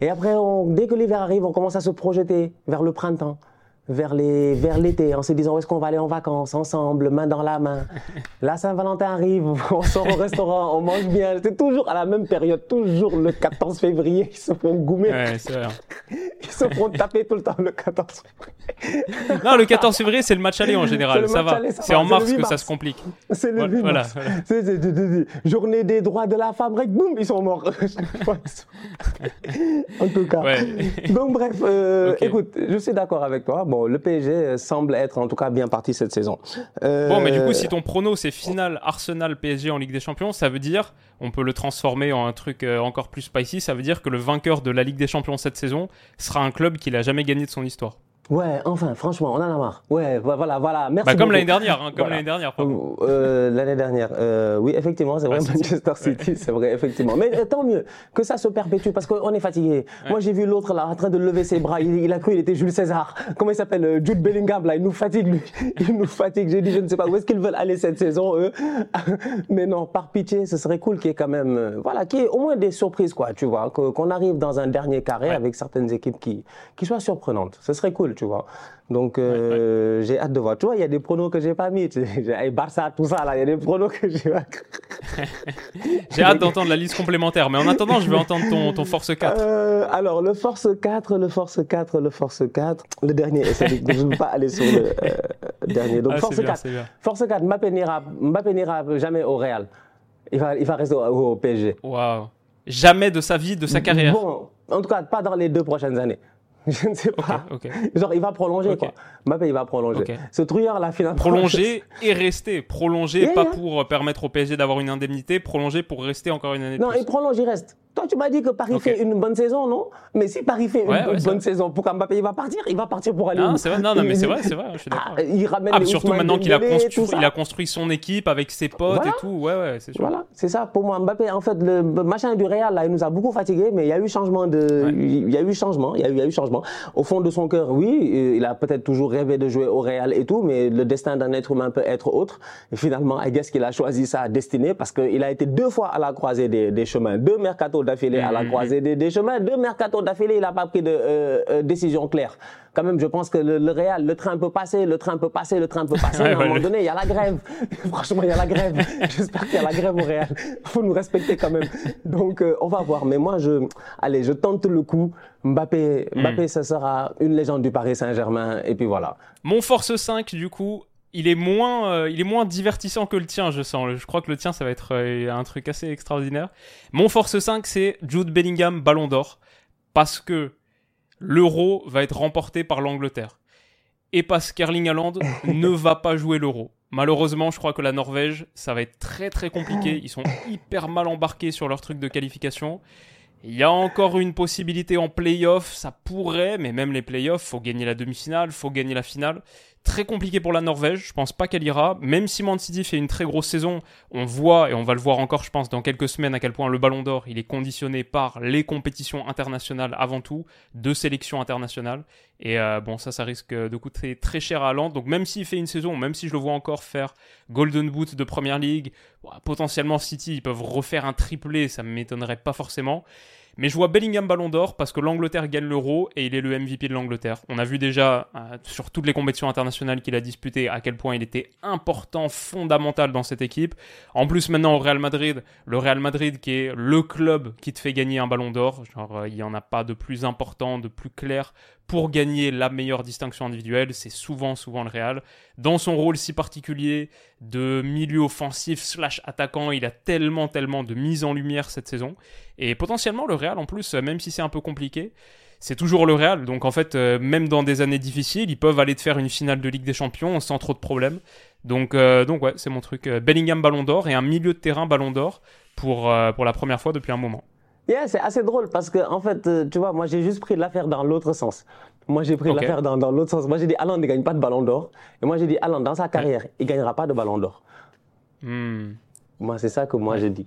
Et après, dès que l'hiver arrive, on commence à se projeter vers le printemps vers les vers l'été en se disant où est-ce qu'on va aller en vacances ensemble, main dans la main. La Saint-Valentin arrive, on sort au restaurant, on mange bien. C'est toujours à la même période, toujours le 14 février, ils se font goumer. Ouais, c'est vrai. Ils se font taper tout le temps le 14 février. Non, le 14 février, c'est le match aller en général, ça va. C'est en mars que ça se complique. C'est le 8 mars. Voilà, journée des droits de la femme, boum, ils sont morts. en tout cas. Donc bref, euh, écoute, je suis d'accord avec toi. Bon, le PSG semble être en tout cas bien parti cette saison. Bon, mais du coup, euh, si ton prono c'est finale Arsenal-PSG en Ligue des Champions, ça veut dire, on peut le transformer en un truc euh, encore plus spicy, ça veut dire que le vainqueur de la Ligue des Champions cette saison sera un club qui n'a jamais gagné de son histoire. Ouais, enfin, franchement, on en a marre. Ouais, voilà, voilà. Merci. Bah, comme l'année dernière, hein, comme l'année dernière. Euh, l'année dernière, euh, oui, effectivement, c'est vrai, Manchester City, c'est vrai, effectivement. Mais euh, tant mieux que ça se perpétue parce qu'on est fatigué. Moi, j'ai vu l'autre là en train de lever ses bras. Il, a cru il était Jules César. Comment il s'appelle euh, Jude Bellingham là, il nous fatigue lui. Il nous fatigue. J'ai dit, je ne sais pas où est-ce qu'ils veulent aller cette saison eux. Mais non, par pitié, ce serait cool qu'il y ait quand même, euh, voilà, qu'il y ait au moins des surprises quoi, tu vois, qu'on arrive dans un dernier carré avec certaines équipes qui qui soient surprenantes. Ce serait cool tu vois. Donc, euh, j'ai hâte de voir. Tu vois, il y a des pronos que j'ai pas mis. Tu sais, Barça, tout ça, là, il y a des pronos que j'ai pas. j'ai hâte d'entendre la liste complémentaire. Mais en attendant, je veux entendre ton, ton Force 4. Euh, alors, le Force 4, le Force 4, le Force 4. Le dernier, je ne veux pas aller sur le euh, dernier. Donc, ah, Force 4. Force 4, Mbappé n'ira jamais au Real. Il va, il va rester au, PSG. Waouh. Jamais de sa vie, de sa carrière. Bon, en tout cas, pas dans les deux prochaines années. Je ne sais pas. Genre, il va prolonger, quoi. Mbappé, il va prolonger. Ce trouillard, la finale. Prolonger et rester. Prolonger, pas pour permettre au PSG d'avoir une indemnité, prolonger pour rester encore une année Non, il prolonge, il reste. Toi, tu m'as dit que Paris fait une bonne saison, non? Mais si Paris fait une bonne saison, pourquoi Mbappé il va partir? Il va partir pour aller. Non, c'est vrai, non, non, mais c'est vrai, c'est vrai, je suis d'accord. Ah, il ramène ah, surtout maintenant qu'il a, il a construit son équipe avec ses potes et tout. Ouais, ouais, c'est sûr. Voilà, c'est ça. Pour moi, Mbappé, en fait, le machin du Real, là, il nous a beaucoup fatigué, mais il y a eu changement de. Il y a eu changement, il y a eu, il y a eu changement. Au fond de son cœur, oui, il a peut-être toujours rêvé de jouer au Real et tout, mais le destin d'un être humain peut être autre. Et finalement, I guess qu'il a choisi sa destinée parce qu'il a été deux fois à la croisée des, des chemins, deux mercato d'affilée à la croisée des, chemins. Deux mercato d'affilée, il n'a pas pris de euh, euh, décision claire. Quand même, je pense que le, Real, le train peut passer, le train peut passer, le train peut passer. à un moment donné, il y a la grève. Franchement, il y a la grève. J'espère qu'il y a la grève au Real. Il faut nous respecter quand même. Donc, euh, on va voir. Mais moi, je, allez, je tente le coup. Mbappé, hmm. Mbappé, ça sera une légende du Paris Saint-Germain. Et puis voilà. Mon force 5, du coup, il est moins, euh, il est moins divertissant que le tien, je sens. Je crois que le tien, ça va être euh, un truc assez extraordinaire. Mon force 5, c'est Jude Bellingham, Ballon d'Or, parce que l'Euro va être remporté par l'Angleterre et parce qu'Erling Haaland ne va pas jouer l'Euro. Malheureusement, je crois que la Norvège, ça va être très très compliqué. Ils sont hyper mal embarqués sur leur truc de qualification. Il y a encore une possibilité en playoff, ça pourrait, mais même les playoffs, faut gagner la demi-finale, faut gagner la finale. Très compliqué pour la Norvège, je pense pas qu'elle ira. Même si Man City fait une très grosse saison, on voit, et on va le voir encore, je pense, dans quelques semaines, à quel point le Ballon d'Or, il est conditionné par les compétitions internationales avant tout, de sélections internationales. Et euh, bon, ça, ça risque de coûter très cher à Haaland. Donc même s'il fait une saison, même si je le vois encore faire Golden Boot de Première Ligue, potentiellement City, ils peuvent refaire un triplé, ça ne m'étonnerait pas forcément. Mais je vois Bellingham Ballon d'Or parce que l'Angleterre gagne l'Euro et il est le MVP de l'Angleterre. On a vu déjà euh, sur toutes les compétitions internationales qu'il a disputées à quel point il était important, fondamental dans cette équipe. En plus maintenant au Real Madrid, le Real Madrid qui est le club qui te fait gagner un Ballon d'Or. Genre euh, il n'y en a pas de plus important, de plus clair pour gagner la meilleure distinction individuelle, c'est souvent, souvent le Real. Dans son rôle si particulier de milieu offensif slash attaquant, il a tellement, tellement de mise en lumière cette saison. Et potentiellement, le Real, en plus, même si c'est un peu compliqué, c'est toujours le Real. Donc en fait, euh, même dans des années difficiles, ils peuvent aller te faire une finale de Ligue des Champions sans trop de problèmes. Donc, euh, ouais, c'est mon truc. Euh, Bellingham Ballon d'Or et un milieu de terrain Ballon d'Or pour, pour la première fois depuis un moment. Yeah, c'est assez drôle parce que, en fait, euh, tu vois, moi, j'ai juste pris l'affaire dans l'autre sens. Moi, j'ai pris l'affaire dans, dans l'autre sens. Moi, j'ai dit, Alan ne gagne pas de ballon d'or. Et moi, j'ai dit, Alan, dans sa carrière, il ne gagnera pas de ballon d'or. Hmm. Moi, c'est ça que moi, j'ai dit.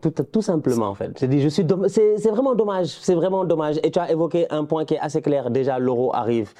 Tout, tout, simplement, en fait. J'ai dit, je suis c'est vraiment dommage. C'est vraiment dommage. Et tu as évoqué un point qui est assez clair. Déjà, l'euro arrive.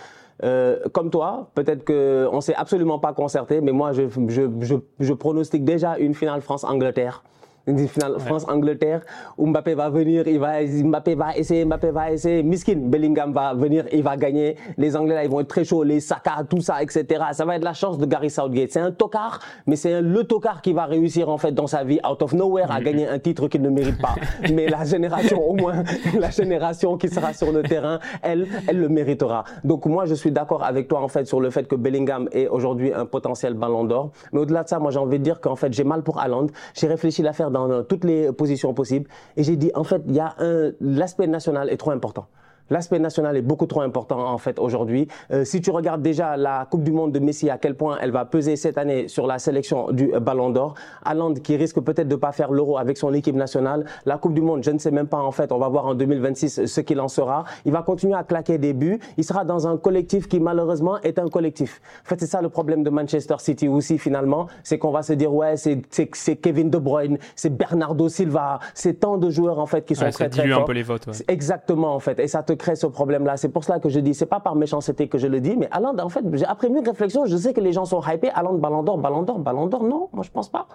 Euh, comme toi, peut-être qu'on ne s'est absolument pas concerté, mais moi, je, je, je, je pronostique déjà une finale France-Angleterre une finale France-Angleterre où Mbappé va venir, il va, Mbappé va essayer, Mbappé va essayer, Miskin, Bellingham va venir, il va gagner. Les Anglais là, ils vont être très chauds, les Saka, tout ça, etc. Ça va être la chance de Gary Southgate. C'est un tocard, mais c'est le tocard qui va réussir en fait dans sa vie, out of nowhere, à gagner un titre qu'il ne mérite pas. mais la génération, au moins, la génération qui sera sur le terrain, elle, elle le méritera. Donc moi, je suis d'accord avec toi en fait sur le fait que Bellingham est aujourd'hui un potentiel ballon d'or. Mais au-delà de ça, moi j'ai envie de dire qu'en fait j'ai mal pour Haaland. J'ai réfléchi l'affaire dans toutes les positions possibles. Et j'ai dit, en fait, il y a un, l'aspect national est trop important. L'aspect national est beaucoup trop important en fait aujourd'hui. Euh, si tu regardes déjà la Coupe du Monde de Messi, à quel point elle va peser cette année sur la sélection du Ballon d'Or. Haaland qui risque peut-être de pas faire l'Euro avec son équipe nationale. La Coupe du Monde, je ne sais même pas en fait. On va voir en 2026 ce qu'il en sera. Il va continuer à claquer des buts. Il sera dans un collectif qui malheureusement est un collectif. En fait, c'est ça le problème de Manchester City aussi finalement, c'est qu'on va se dire ouais, c'est Kevin De Bruyne, c'est Bernardo Silva, c'est tant de joueurs en fait qui sont très très forts. un peu les votes. Exactement en fait, et ça te crée ce problème-là. C'est pour cela que je dis, c'est pas par méchanceté que je le dis, mais Allende, en fait, après une réflexion, je sais que les gens sont hypés. Allende, Ballon d'Or, Ballon d'Or, Ballon d'Or, non, moi je pense pas.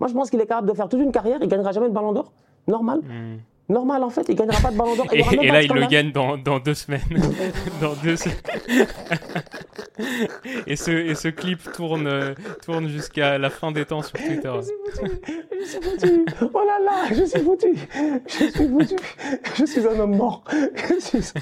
Moi je pense qu'il est capable de faire toute une carrière, il gagnera jamais de Ballon d'Or. Normal. Hmm. Normal en fait, il gagnera pas de ballon d'or. Et, là, il le gagne dans, dans deux semaines. dans deux et, ce, et ce clip tourne, tourne jusqu'à la fin des temps sur Twitter. Je suis foutu. Oh là là, je suis foutu. Je suis foutu. Je suis un homme mort. Je suis,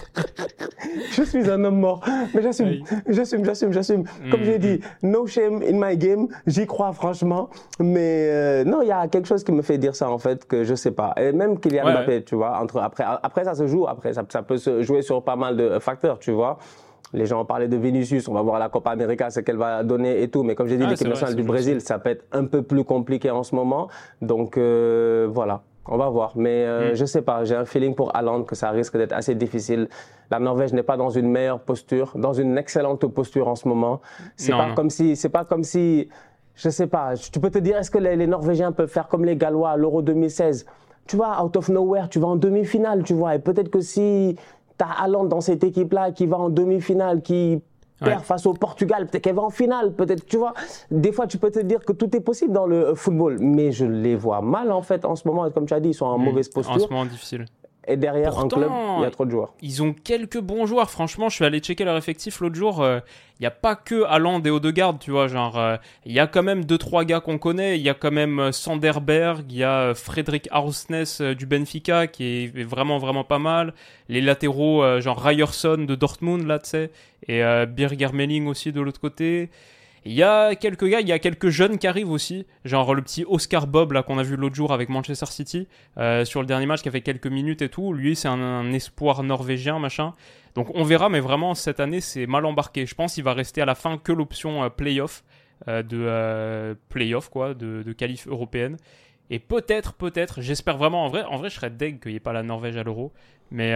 je suis un homme mort. Mais j'assume, j'assume, j'assume, j'assume. Comme j'ai dit, no shame in my game. J'y crois franchement. Mais euh, non, il y a quelque chose qui me fait dire ça en fait que je sais pas. Et même Kylian ouais, Mbappé, tu vois. Entre, après, après, ça se joue. Après, ça, ça, peut se jouer sur pas mal de facteurs, tu vois. Les gens ont parlé de Vinicius, on va voir la Copa América, ce qu'elle va donner et tout. Mais comme j'ai dit, ah, l'équipe nationale du Brésil, ça peut être un peu plus compliqué en ce moment. Donc euh, voilà. On va voir. Mais euh, mm. je sais pas, j'ai un feeling pour Haaland que ça risque d'être assez difficile. La Norvège n'est pas dans une meilleure posture, dans une excellente posture en ce moment. C'est pas comme si, c'est pas comme si, je sais pas. Tu peux te dire, est-ce que les, Norvégiens peuvent faire comme les Gallois à l'Euro 2016 Tu vois, out of nowhere, tu vas en demi-finale, tu vois. Et peut-être que si tu as Haaland dans cette équipe-là qui va en demi-finale, qui perd face au Portugal, peut-être qu'elle va en finale, peut-être, tu vois. Des fois, tu peux te dire que tout est possible dans le football, mais je les vois mal en fait en ce moment. Comme tu as dit, ils sont en hmm. mauvaise posture. En ce moment difficile. Et derrière, un club, il y a trop de joueurs. Ils ont quelques bons joueurs. Franchement, je suis allé checker leur effectif l'autre jour. Euh, il n'y a pas que Haaland et Odegaard, tu vois. Genre, euh, il y a quand même deux trois gars qu'on connaît. Il y a quand même euh, Sanderberg, il y a Frédéric Hausness du Benfica qui est vraiment vraiment pas mal. Les latéraux, genre Ryerson de Dortmund là, tu sais, et Birger Melling aussi de l'autre côté. Il y a quelques gars, il y a quelques jeunes qui arrivent aussi, genre le petit Oscar Bob là qu'on a vu l'autre jour avec Manchester City euh, sur le dernier match qui a fait quelques minutes et tout. Lui, c'est un, espoir norvégien machin. Donc on verra, mais vraiment cette année c'est mal embarqué. Je pense qu'il va rester à la fin que l'option euh, playoff euh, de playoff quoi, de, qualif européenne. Et peut-être, peut-être, j'espère vraiment en vrai, en vrai je serais deg qu'il n'y ait pas la Norvège à l'euro. Mais,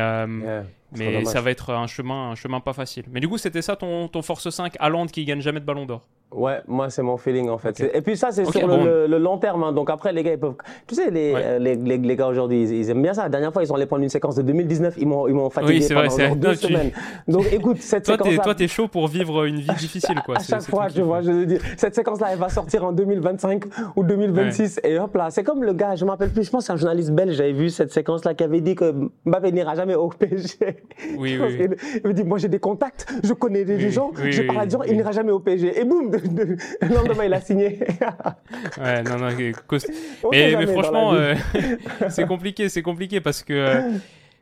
mais ça va être un chemin, un chemin pas facile. Mais du coup, c'était ça ton, ton Force 5 à Londres qui gagne jamais de ballon d'or? Ouais, moi c'est mon feeling en fait. Et puis ça c'est sur le, long terme. Hein. Donc après les gars ils peuvent. Tu sais les, euh, les, les, gars aujourd'hui ils, aiment bien ça. La dernière fois ils sont allés prendre une séquence de 2019, ils m'ont ils m'ont fatigué oui, pendant vrai, deux semaines. Donc écoute cette toi, séquence. -là... Toi t'es chaud pour vivre une vie difficile quoi. À chaque fois tu vois je veux dire cette séquence là elle va sortir en 2025 ou 2026 et hop là c'est comme le gars je m'appelle plus je pense c'est un journaliste belge j'avais vu cette séquence là qui avait dit que Mbappé n'ira jamais au PSG. Oui oui. Il me dit moi j'ai des contacts, je connais des gens, je parle à des gens, il n'ira jamais au PSG et boum lendemain, il a signé. ouais, non, non. Mais, mais franchement, euh, c'est compliqué, c'est compliqué parce que euh,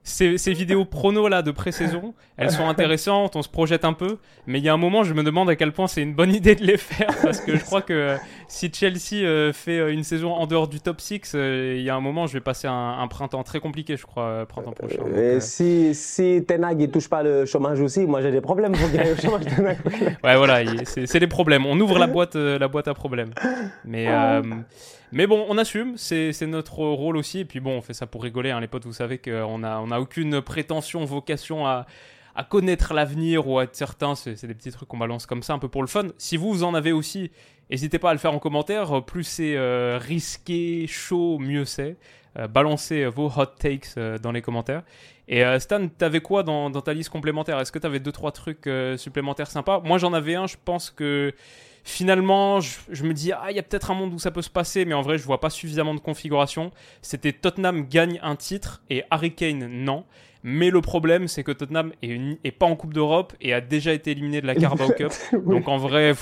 ces, ces, vidéos prono là de pré-saison, elles sont intéressantes, on se projette un peu, mais il y a un moment, je me demande à quel point c'est une bonne idée de les faire parce que je crois que euh, si Chelsea euh, fait euh, une saison en dehors du top 6, il y a un moment, je vais passer un, printemps très compliqué, je crois, printemps prochain. et si, si Tenag il touche pas le chômage aussi, moi j'ai des problèmes pour gagner le chômage. ouais, voilà, c'est des problèmes. On ouvre la boîte, la boîte à problèmes. Mais mais bon, on assume, c'est notre rôle aussi. Et puis bon, on fait ça pour rigoler, hein, les potes. Vous savez qu'on n'a a aucune prétention, vocation à, connaître l'avenir ou à être certain. C'est des petits trucs qu'on balance comme ça, un peu pour le fun. Si vous, vous en avez aussi, n'hésitez pas à le faire en commentaire. Plus c'est euh, risqué, chaud, mieux c'est. Euh, balancez vos hot takes euh, dans les commentaires. Et Stan, t'avais quoi dans, dans, ta liste complémentaire? Est-ce que t'avais deux trois trucs supplémentaires sympas? Moi, j'en avais un. Je pense que Finalement, je, me dis, ah, il y a peut-être un monde où ça peut se passer, mais en vrai, je vois pas suffisamment de configuration. C'était Tottenham gagne un titre et Harry Kane, non. Mais le problème, c'est que Tottenham est, pas en Coupe d'Europe et a déjà été éliminé de la Carabao Cup. Donc en vrai,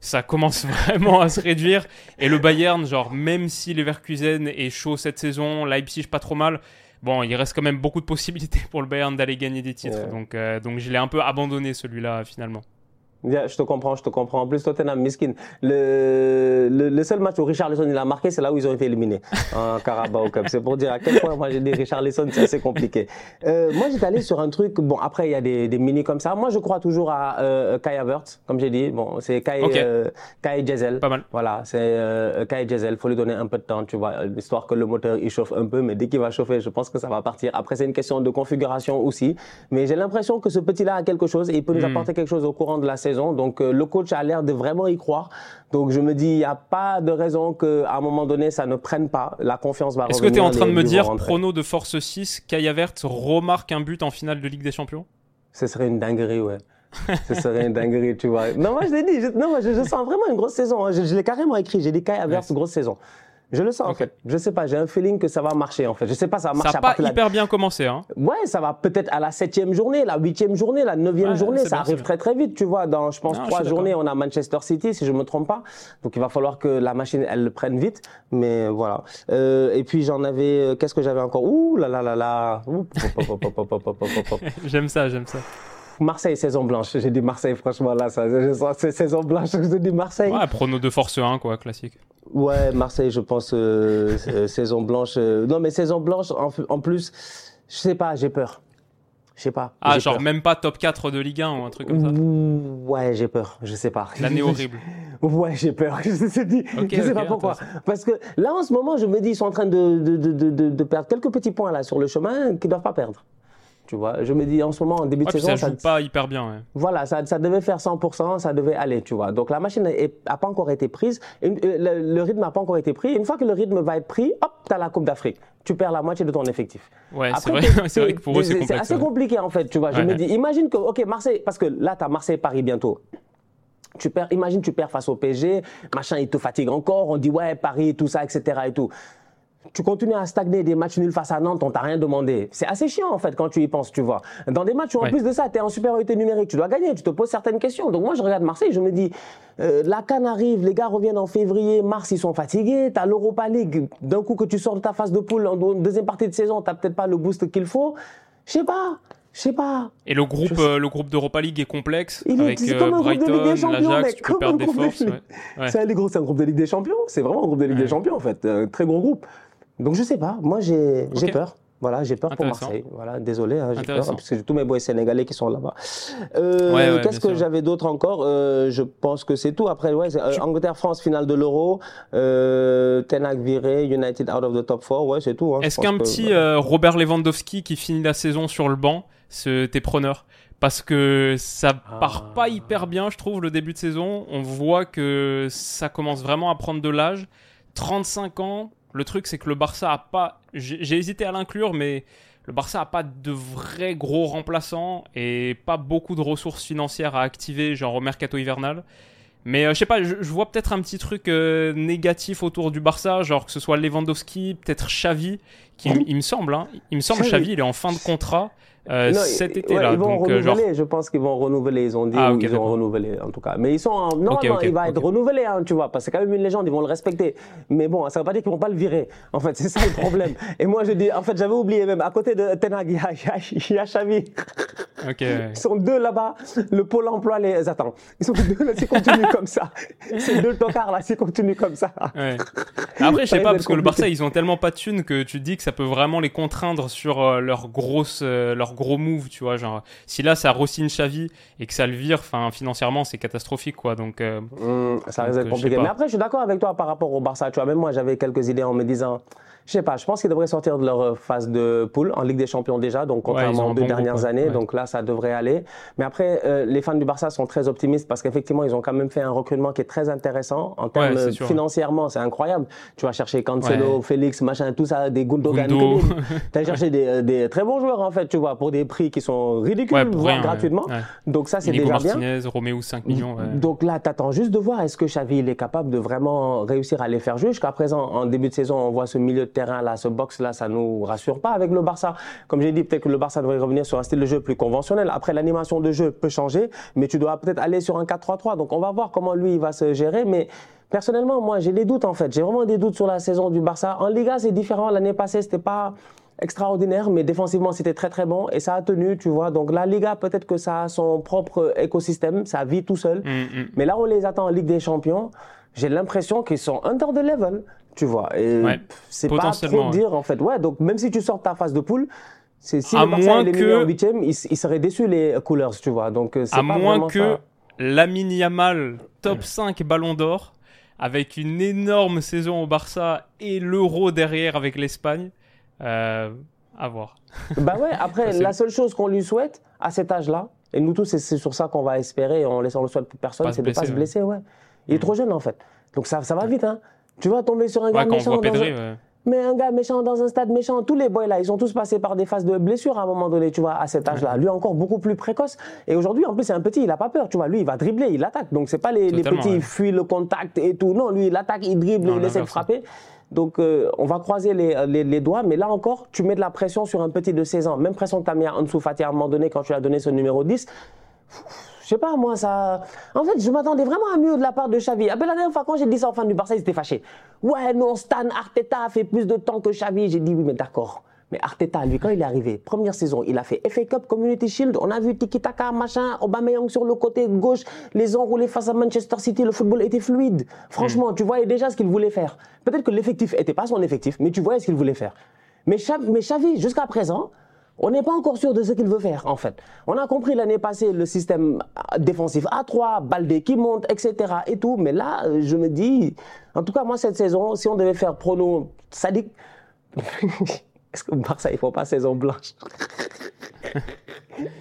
ça commence vraiment à se réduire. Et le Bayern, genre, même si Leverkusen est chaud cette saison, Leipzig pas trop mal, bon, il reste quand même beaucoup de possibilités pour le Bayern d'aller gagner des titres. Donc, euh, donc je l'ai un peu abandonné celui-là finalement. Je te comprends, je te comprends. En plus, Tottenham, miskin. Le, le, le seul match où Richard Lisson il a marqué, c'est là où ils ont été éliminés en Carabao Cup. C'est pour dire à quel point moi j'ai dit Richard Lisson, c'est assez compliqué. Euh, moi, j'étais allé sur un truc. Bon, après, il y a des, des mini comme ça. Moi, je crois toujours à euh, Kai Havertz, comme j'ai dit. Bon, c'est Kai, euh, Kai Jezel. Pas mal. Voilà, c'est euh, Kai Jezel. Faut lui donner un peu de temps, tu vois, histoire que le moteur il chauffe un peu. Mais dès qu'il va chauffer, je pense que ça va partir. Après, c'est une question de configuration aussi. Mais j'ai l'impression que ce petit-là a quelque chose et il peut nous hmm. apporter quelque chose au courant de la saison. Donc, euh, le coach a l'air de vraiment y croire. Donc je me dis, il n'y a pas de raison qu'à un moment donné, ça ne prenne pas. La confiance va revenir. Est-ce que tu es en train de me dire, prono de Force 6, Kaya Vert remarque un but en finale de Ligue des Champions? Ce serait une dinguerie, ouais. Ce serait une dinguerie, tu vois. Non, moi je l'ai dit, je, non, moi, je, sens vraiment une grosse saison. Hein. Je, l'ai carrément écrit, j'ai dit Kaya Vert, grosse saison. Je le sens en fait. Je sais pas, j'ai un feeling que ça va marcher en fait. Je sais pas, ça va marcher. Ça n'a pas hyper bien commencé. Hein. Ouais, ça va peut-être à la septième journée, la huitième journée, la neuvième journée. Ça arrive très très vite, tu vois. Dans, je pense, trois journées, on a Manchester City, si je me trompe pas. Donc il va falloir que la machine, elle le prenne vite. Mais voilà. Euh, et puis j'en avais, qu'est-ce que j'avais encore? Ouh là là là là. j'aime ça, j'aime ça. Marseille, saison blanche. J'ai dit Marseille, franchement, là, ça, c'est saison blanche. J'ai dit Marseille. Ouais, prono de force 1, quoi, classique. Ouais, Marseille, je pense, euh, saison blanche. Euh, non, mais saison blanche, en, plus, je sais pas, j'ai peur. Je sais pas. Ah, genre même pas top 4 de Ligue 1 ou un truc comme ça Ouais, j'ai peur. Je sais pas. L'année horrible. ouais, j'ai peur. Je sais, sais pas pourquoi. Parce que là, en ce moment, je me dis, ils sont en train de, de, de, de perdre quelques petits points là sur le chemin qu'ils doivent pas perdre. Tu vois, je me dis en ce moment, en début de saison. Ça joue pas hyper bien. Voilà, ça, ça, devait faire 100%, ça devait aller, tu vois. Donc la machine n'a pas encore été prise, euh, le, rythme n'a pas encore été pris. Une fois que le rythme va être pris, hop, tu as la Coupe d'Afrique. Tu perds la moitié de ton effectif. Ouais, c'est vrai, vrai, que pour eux. C'est assez compliqué en fait, tu vois. Je me dis, imagine que, ok, Marseille, parce que là, tu as Marseille-Paris bientôt. Tu perds, imagine, tu perds face au PSG, machin, il te fatigue encore, on dit, ouais, Paris, tout ça, etc. et tout tu continues à stagner des matchs nuls face à Nantes, on t'a rien demandé. C'est assez chiant en fait quand tu y penses, tu vois. Dans des matchs où en plus de ça, tu es en supériorité numérique, tu dois gagner, tu te poses certaines questions. Donc moi je regarde Marseille, je me dis, euh, la canne arrive, les gars reviennent en février, mars, ils sont fatigués, tu as l'Europa League, d'un coup que tu sors de ta phase de poule en deuxième partie de saison, tu peut-être pas le boost qu'il faut. Je sais pas. Je sais pas. Et le groupe, euh, le groupe d'Europa League est complexe avec euh, Brighton, l'Ajax, tu peux perdre des forces. C'est un, groupe de Ligue des Champions. C'est vraiment un groupe de Ligue des Champions en fait, un très gros groupe. Donc je sais pas, moi j'ai peur. Voilà, j'ai peur pour Marseille. Voilà, désolé, hein, j'ai peur, parce que j'ai tous mes boys sénégalais qui sont là-bas. Euh, Qu'est-ce que j'avais d'autre encore? Euh, Je pense que c'est tout. Après, ouais, euh, Angleterre-France, finale de l'Euro, Tenac viré, United out of the top 4, ouais, c'est tout. Hein, Est-ce qu'un petit Robert Lewandowski qui finit la saison sur le banc, t'es preneur? Parce que ça part pas hyper bien, je trouve, le début de saison. On voit que ça commence vraiment à prendre de l'âge. 35 ans, le truc, c'est que le Barça a pas. J'ai hésité à l'inclure, mais le Barça a pas de vrais gros remplaçants et pas beaucoup de ressources financières à activer, genre au mercato hivernal. Mais euh, je sais pas, je, vois peut-être un petit truc euh, négatif autour du Barça, genre que ce soit Lewandowski, peut-être Xavi, qui il me semble, hein, il me semble Xavi, il est en fin de contrat. Euh, cet été-là. ils vont euh, renouveler, je pense qu'ils vont renouveler. Ils ont dit ah, ils vont renouveler en tout cas. Mais ils sont en... normalement, il va être renouvelé, hein, tu vois, parce que c'est quand même une légende, ils vont le respecter. Mais bon, ça ne veut pas dire qu'ils vont pas le virer. En fait, c'est ça le problème. Et moi, je dis, en fait, j'avais oublié même à côté de Tenag, il y a, Xavi. Ils sont deux là-bas. Le pôle emploi les attends. Ils sont deux là, c'est continue comme ça. C'est deux tocards là, c'est continue comme ça. Après, je sais pas parce que le Barça, ils ont tellement pas de thunes que tu te dis que ça peut vraiment les contraindre sur euh, leur grosse leur gros move, tu vois. Genre, si là, ça rossine Xavi et que ça le vire, enfin, financièrement, c'est catastrophique, quoi. Donc, euh, mmh, ça risque d'être compliqué. Mais après, je suis d'accord avec toi par rapport au Barça. Tu vois, même moi, j'avais quelques idées en me disant, je sais pas, je pense qu'ils devraient sortir de leur euh, phase de poule en Ligue des Champions déjà, donc contrairement aux deux dernières années, donc là ça devrait aller. Mais après, euh, les fans du Barça sont très optimistes parce qu'effectivement ils ont quand même fait un recrutement qui est très intéressant en termes financièrement, c'est incroyable. Tu vas chercher Cancelo, Félix, machin, tout ça, des Gundogan, tu as cherché des, des, très bons joueurs en fait, tu vois, pour des prix qui sont ridicules, voire gratuitement. Donc ça c'est déjà Martinez, Roméo 5 millions. Donc là, tu attends juste de voir est-ce que Xavi il est capable de vraiment réussir à les faire jouer? Jusqu'à présent, en début de saison, on voit ce milieu de terrain là, ce box là, ça nous rassure pas avec le Barça. Comme j'ai dit, peut-être que le Barça devrait revenir sur un style de jeu plus conventionnel. Après, l'animation de jeu peut changer, mais tu dois peut-être aller sur un 4-3-3. Donc on va voir comment lui il va se gérer, mais Personnellement, moi, j'ai des doutes en fait. J'ai vraiment des doutes sur la saison du Barça. En Liga, c'est différent. L'année passée, c'était pas extraordinaire, mais défensivement, c'était très très bon et ça a tenu, tu vois. Donc la Liga, peut-être que ça a son propre écosystème, ça vit tout seul. Mm, mm. Mais là, on les attend en Ligue des Champions. J'ai l'impression qu'ils sont under the level tu vois. Et c'est pas trop dire en fait. Ouais, donc même si tu sors ta phase de poule, c'est si à le Barça moins que... en huitième, ils, il seraient déçus les Coolers, tu vois. Donc euh, à moins que Lamine Yamal top 5 Ballon d'Or avec une énorme saison au Barça et l'Euro derrière avec l'Espagne. Euh, à voir. Bah ouais, après, la seule chose qu'on lui souhaite à cet âge-là, et nous tous, c'est sur ça qu'on va espérer, on ne le souhaite pour personne, c'est de ne pas se blesser. Ouais. Il est mm. trop jeune en fait. Donc ça, ça va vite. Hein. Tu vas tomber sur un gars méchant. Dans un... Mais un gars méchant dans un stade méchant, tous les boys là, ils ont tous passé par des phases de blessures à un moment donné, tu vois, à cet âge-là. Lui encore beaucoup plus précoce. Et aujourd'hui, en plus, c'est un petit, il a pas peur, tu vois. Lui, il va dribbler, il attaque. Donc c'est pas les, les petits, ils fuient le contact et tout. Non, lui, il attaque, il dribble, il essaie de frapper. Donc, euh, on va croiser les, les, les, doigts, mais là encore, tu mets de la pression sur un petit de 16 ans. Même pression que tu as mis à Ansu Fati à un moment donné quand tu as donné ce numéro 10 je sais pas, moi, ça. En fait, je m'attendais vraiment à mieux de la part de Xavi. Après, la dernière fois, quand j'ai dit ça aux fans du Barça, ils étaient fâchés. Ouais, non, Stan Arteta a fait plus de temps que Xavi. J'ai dit, oui, mais d'accord. Mais Arteta, lui, quand il est arrivé, première saison, il a fait FA Cup, Community Shield, on a vu Tiki Taka, machin, Aubameyang sur le côté gauche, les enroulés face à Manchester City, le football était fluide. Franchement, tu voyais déjà ce qu'il voulait faire. Peut-être que l'effectif n'était pas son effectif, mais tu voyais ce qu'il voulait faire. Mais Xavi, jusqu'à présent, On n'est pas encore sûr de ce qu'il veut faire, en fait. On a compris l'année passée le système défensif à 3, Baldé qui monte, etc. et tout. Mais là, je me dis, en tout cas, moi, cette saison, si on devait faire prono sadique, est-ce que Barça, il ne faut pas saison blanche?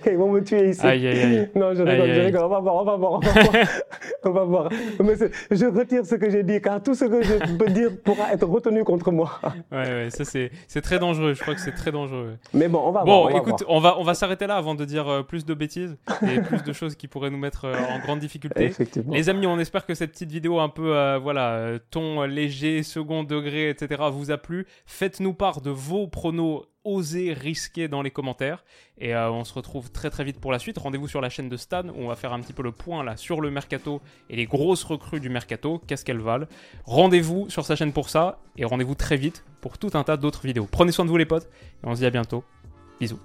Ils vont me tuer ici. Aïe, aïe, aïe. Non, je rigole, je rigole. On va voir, on va voir, on va voir. on va voir. Mais je retire ce que j'ai dit, car tout ce que je peux dire pourra être retenu contre moi. Ouais, ouais, ça c'est très dangereux. Je crois que c'est très dangereux. Mais bon, on va bon, voir. Bon, écoute, on va, on va s'arrêter là avant de dire euh, plus de bêtises et plus de choses qui pourraient nous mettre euh, en grande difficulté. Effectivement. Les amis, on espère que cette petite vidéo un peu, euh, voilà, ton léger, second degré, etc., vous a plu. Faites-nous part de vos pronos oser risquer dans les commentaires. Et euh, on se retrouve très très vite pour la suite. Rendez-vous sur la chaîne de Stan où on va faire un petit peu le point là sur le mercato et les grosses recrues du mercato, qu'est-ce qu'elles valent? Rendez-vous sur sa chaîne pour ça et rendez-vous très vite pour tout un tas d'autres vidéos. Prenez soin de vous les potes et on se dit à bientôt. Bisous.